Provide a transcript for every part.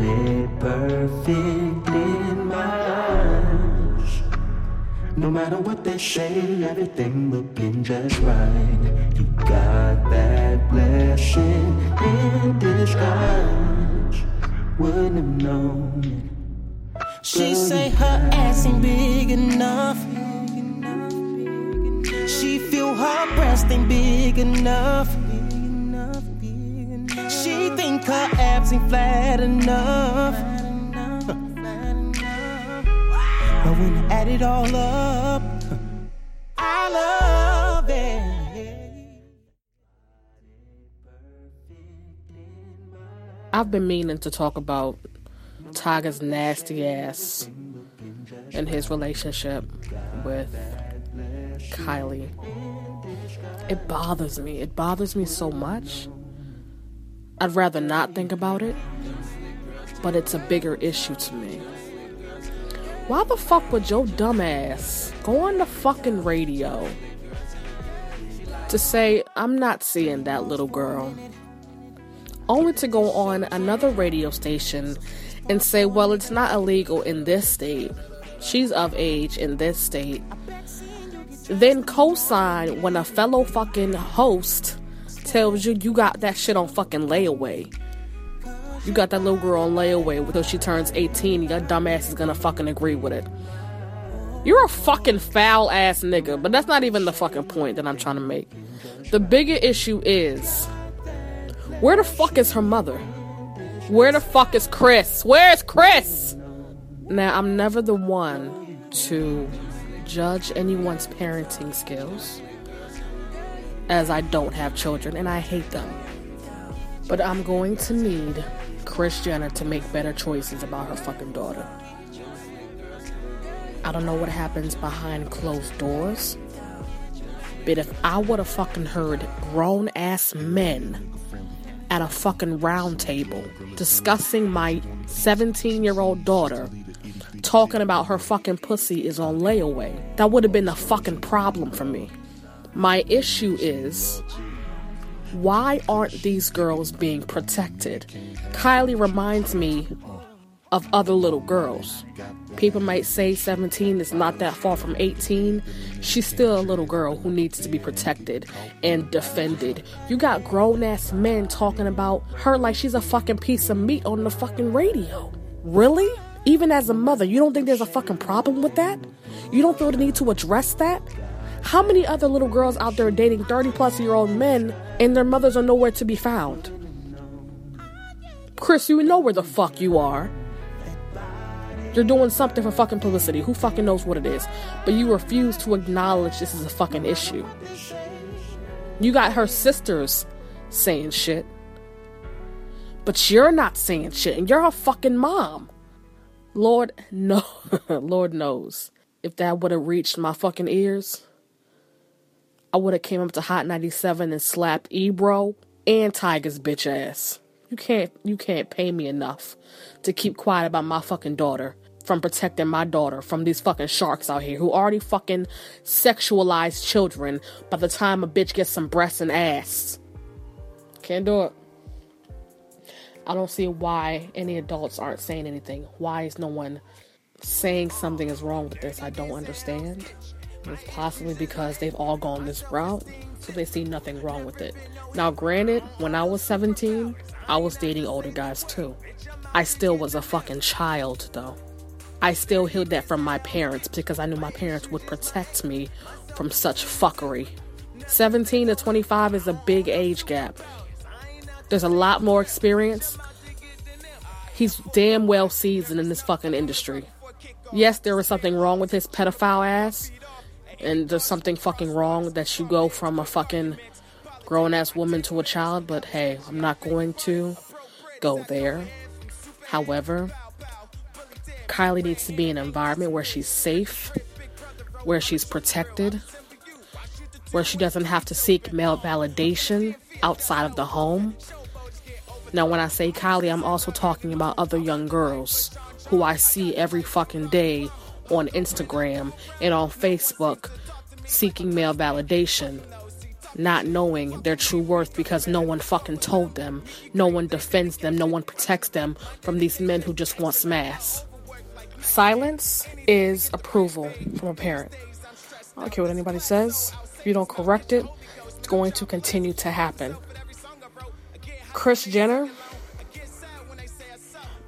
got it perfect in my eyes. No matter what they say, everything looking just right. You got that blessing in disguise. Wouldn't have known it. She say her ass ain't big enough. She feel her breast ain't big enough. Ain't flat enough. But when add it all up, I love it. I've been meaning to talk about Tyga's nasty ass and his relationship with Kylie. It bothers me. It bothers me so much. I'd rather not think about it, but it's a bigger issue to me. Why the fuck would your dumbass go on the fucking radio to say, I'm not seeing that little girl? Only to go on another radio station and say, well, it's not illegal in this state. She's of age in this state. Then co sign when a fellow fucking host tells you you got that shit on fucking layaway. You got that little girl on layaway until she turns 18. Your dumbass is gonna fucking agree with it. You're a fucking foul ass nigga, but that's not even the fucking point that I'm trying to make. The bigger issue is where the fuck is her mother? Where the fuck is Kris? Where's Kris? Now, I'm never the one to judge anyone's parenting skills, as I don't have children and I hate them. But I'm going to need Kris Jenner to make better choices about her fucking daughter. I don't know what happens behind closed doors, but if I would have fucking heard grown ass men at a fucking round table discussing my 17 year old daughter talking about her fucking pussy is on layaway. That would have been a fucking problem for me. My issue is why aren't these girls being protected? Kylie reminds me of other little girls. People might say 17 is not that far from 18. She's still a little girl who needs to be protected and defended. You got grown ass men talking about her like she's a fucking piece of meat on the fucking radio. Really? Even as a mother, you don't think there's a fucking problem with that? You don't feel the need to address that? How many other little girls out there dating 30 plus year old men and their mothers are nowhere to be found? Kris, you know where the fuck you are. You're doing something for fucking publicity. Who fucking knows what it is? But you refuse to acknowledge this is a fucking issue. You got her sisters saying shit. But you're not saying shit, and you're her fucking mom. Lord, no. Lord knows. If that would have reached my fucking ears, I would have came up to Hot 97 and slapped Ebro and Tyga's bitch ass. You can't you can't pay me enough to keep quiet about my fucking daughter from protecting my daughter from these fucking sharks out here who already fucking sexualize children by the time a bitch gets some breasts and ass. Can't do it. I don't see why any adults aren't saying anything. Why is no one saying something is wrong with this? I don't understand. It's possibly because they've all gone this route, so they see nothing wrong with it. Now, granted, when I was 17, I was dating older guys too. I still was a fucking child, though. I still hid that from my parents because I knew my parents would protect me from such fuckery. 17 to 25 is a big age gap. There's a lot more experience. He's damn well seasoned in this fucking industry. Yes, there was something wrong with his pedophile ass, and there's something fucking wrong that you go from a fucking grown ass woman to a child, but hey, I'm not going to go there. However, Kylie needs to be in an environment where she's safe, where she's protected, where she doesn't have to seek male validation outside of the home. Now, when I say Kylie, I'm also talking about other young girls who I see every fucking day on Instagram and on Facebook seeking male validation. not knowing their true worth because no one fucking told them, no one defends them, no one protects them from these men who just want smash. Silence is approval from a parent. I don't care what anybody says. If you don't correct it, it's going to continue to happen. Kris Jenner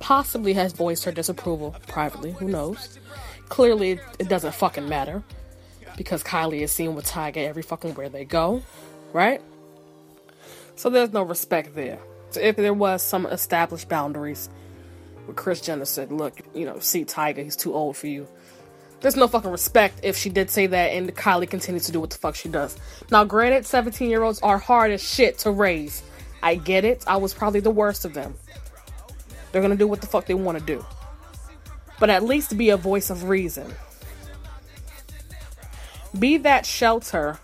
possibly has voiced her disapproval privately. Who knows? Clearly, it doesn't fucking matter because Kylie is seen with Tyga every fucking where they go, right? So there's no respect there. So if there was some established boundaries, where Kris Jenner said, "Look, you know, see Tyga, he's too old for you." There's no fucking respect if she did say that and Kylie continues to do what the fuck she does. Now, granted, 17 year olds are hard as shit to raise. I get it. I was probably the worst of them. They're gonna do what the fuck they wanna do. But at least be a voice of reason. Be that shelter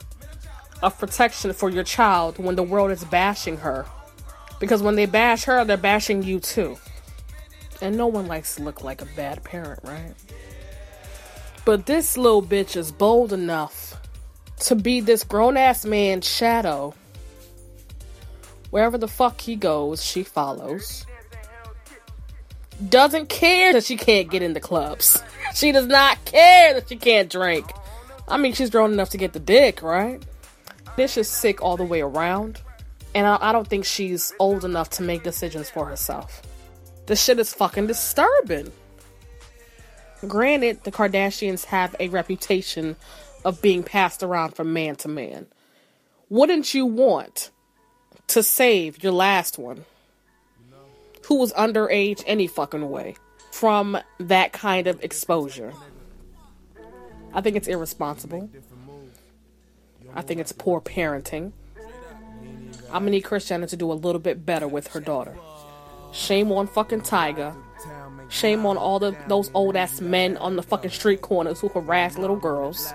of protection for your child when the world is bashing her. Because when they bash her, they're bashing you too. And no one likes to look like a bad parent, right? But this little bitch is bold enough to be this grown ass man's shadow. Wherever the fuck he goes, she follows. Doesn't care that she can't get into clubs. She does not care that she can't drink. I mean, she's grown enough to get the dick, right? This is sick all the way around. And I, I don't think she's old enough to make decisions for herself. This shit is fucking disturbing. Granted, the Kardashians have a reputation of being passed around from man to man. Wouldn't you want to save your last one, who was underage any fucking way, from that kind of exposure? I think it's irresponsible. I think it's poor parenting. I'm gonna need Kris Jenner to do a little bit better with her daughter. Shame on fucking Tyga. Shame on all the those old ass men on the fucking street corners who harass little girls.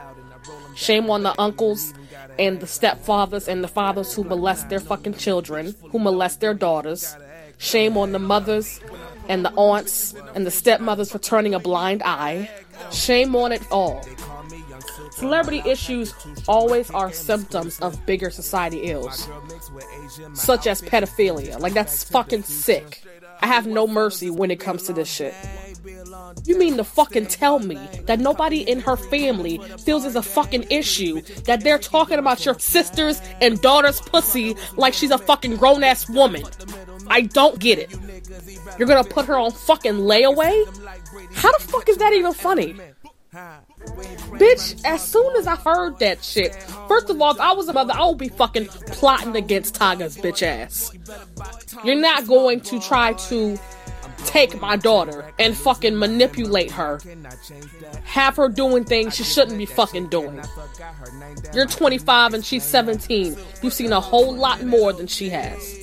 Shame on the uncles and the stepfathers and the fathers who molest their fucking children, who molest their daughters. Shame on the mothers and the aunts and the stepmothers for turning a blind eye. Shame on it all. Celebrity issues always are symptoms of bigger society ills, such as pedophilia. Like, that's fucking sick. I have no mercy when it comes to this shit. You mean to fucking tell me that nobody in her family feels it's a fucking issue that they're talking about your sister's and daughter's pussy like she's a fucking grown ass woman? I don't get it. You're gonna put her on fucking layaway? How the fuck is that even funny? Bitch, as soon as I heard that shit, first of all, if I was a mother, I would be fucking plotting against Tyga's bitch ass. You're not going to try to take my daughter and fucking manipulate her. Have her doing things she shouldn't be fucking doing. You're 25 and she's 17. You've seen a whole lot more than she has.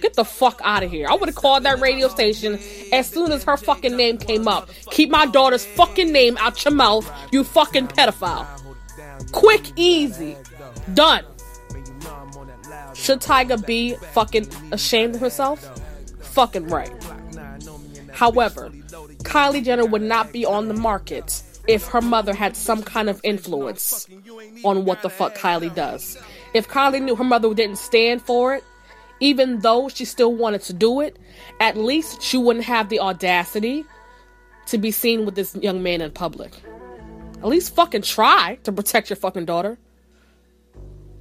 Get the fuck out of here. I would have called that radio station as soon as her fucking name came up. Keep my daughter's fucking name out your mouth, you fucking pedophile. Quick, easy. Done. Should Tyga be fucking ashamed of herself? Fucking right. However, Kylie Jenner would not be on the market if her mother had some kind of influence on what the fuck Kylie does. If Kylie knew her mother didn't stand for it, even though she still wanted to do it, at least she wouldn't have the audacity to be seen with this young man in public. At least fucking try to protect your fucking daughter.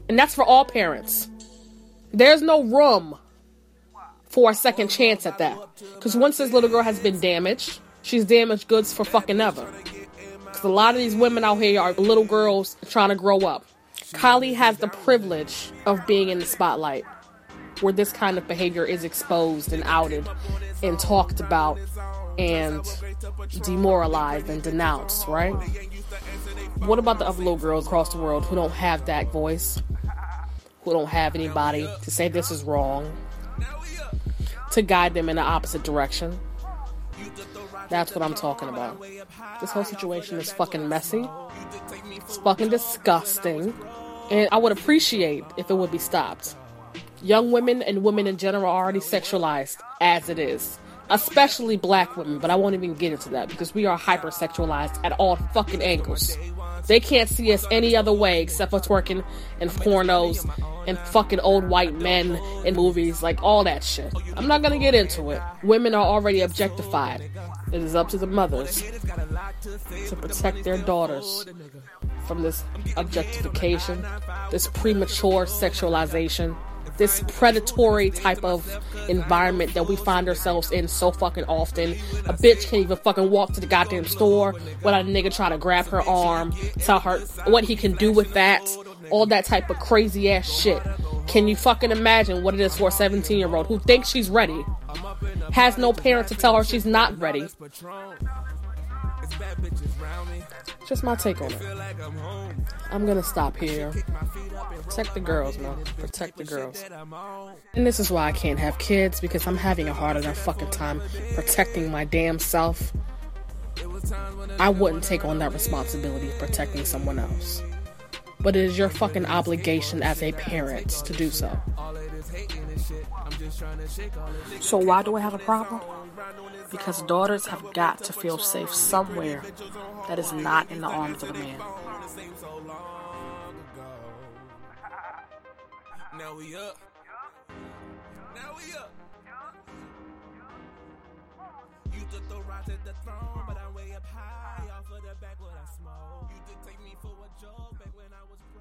And that's for all parents. There's no room for a second chance at that. Because once this little girl has been damaged, she's damaged goods for fucking ever. Because a lot of these women out here are little girls trying to grow up. Kylie has the privilege of being in the spotlight where this kind of behavior is exposed and outed and talked about and demoralized and denounced, right? What about the other girls across the world who don't have that voice? Who don't have anybody to say this is wrong? To guide them in the opposite direction? That's what I'm talking about. This whole situation is fucking messy. It's fucking disgusting. And I would appreciate if it would be stopped. Young women and women in general are already sexualized as it is. Especially black women, but I won't even get into that because we are hypersexualized at all fucking angles. They can't see us any other way except for twerking and pornos and fucking old white men in movies, like all that shit. I'm not gonna get into it. Women are already objectified. It is up to the mothers to protect their daughters from this objectification, this premature sexualization, this predatory type of environment that we find ourselves in so fucking often. A bitch can't even fucking walk to the goddamn store without a nigga trying to grab her arm, tell her what he can do with that, all that type of crazy ass shit. Can you fucking imagine what it is for a 17 year old who thinks she's ready, has no parent to tell her she's not ready? Just my take on it. I'm gonna stop here. Protect the girls, man. Protect the girls. And this is why I can't have kids because I'm having a harder than fucking time protecting my damn self. I wouldn't take on that responsibility of protecting someone else. But it is your fucking obligation as a parent to do so. So why do I have a problem? Because daughters have got to feel safe somewhere that is not in the arms of a man. Now we up. Now we up. You took the at the throne, but I'm way up high off of the back I smoke. You did take me for a back when I was.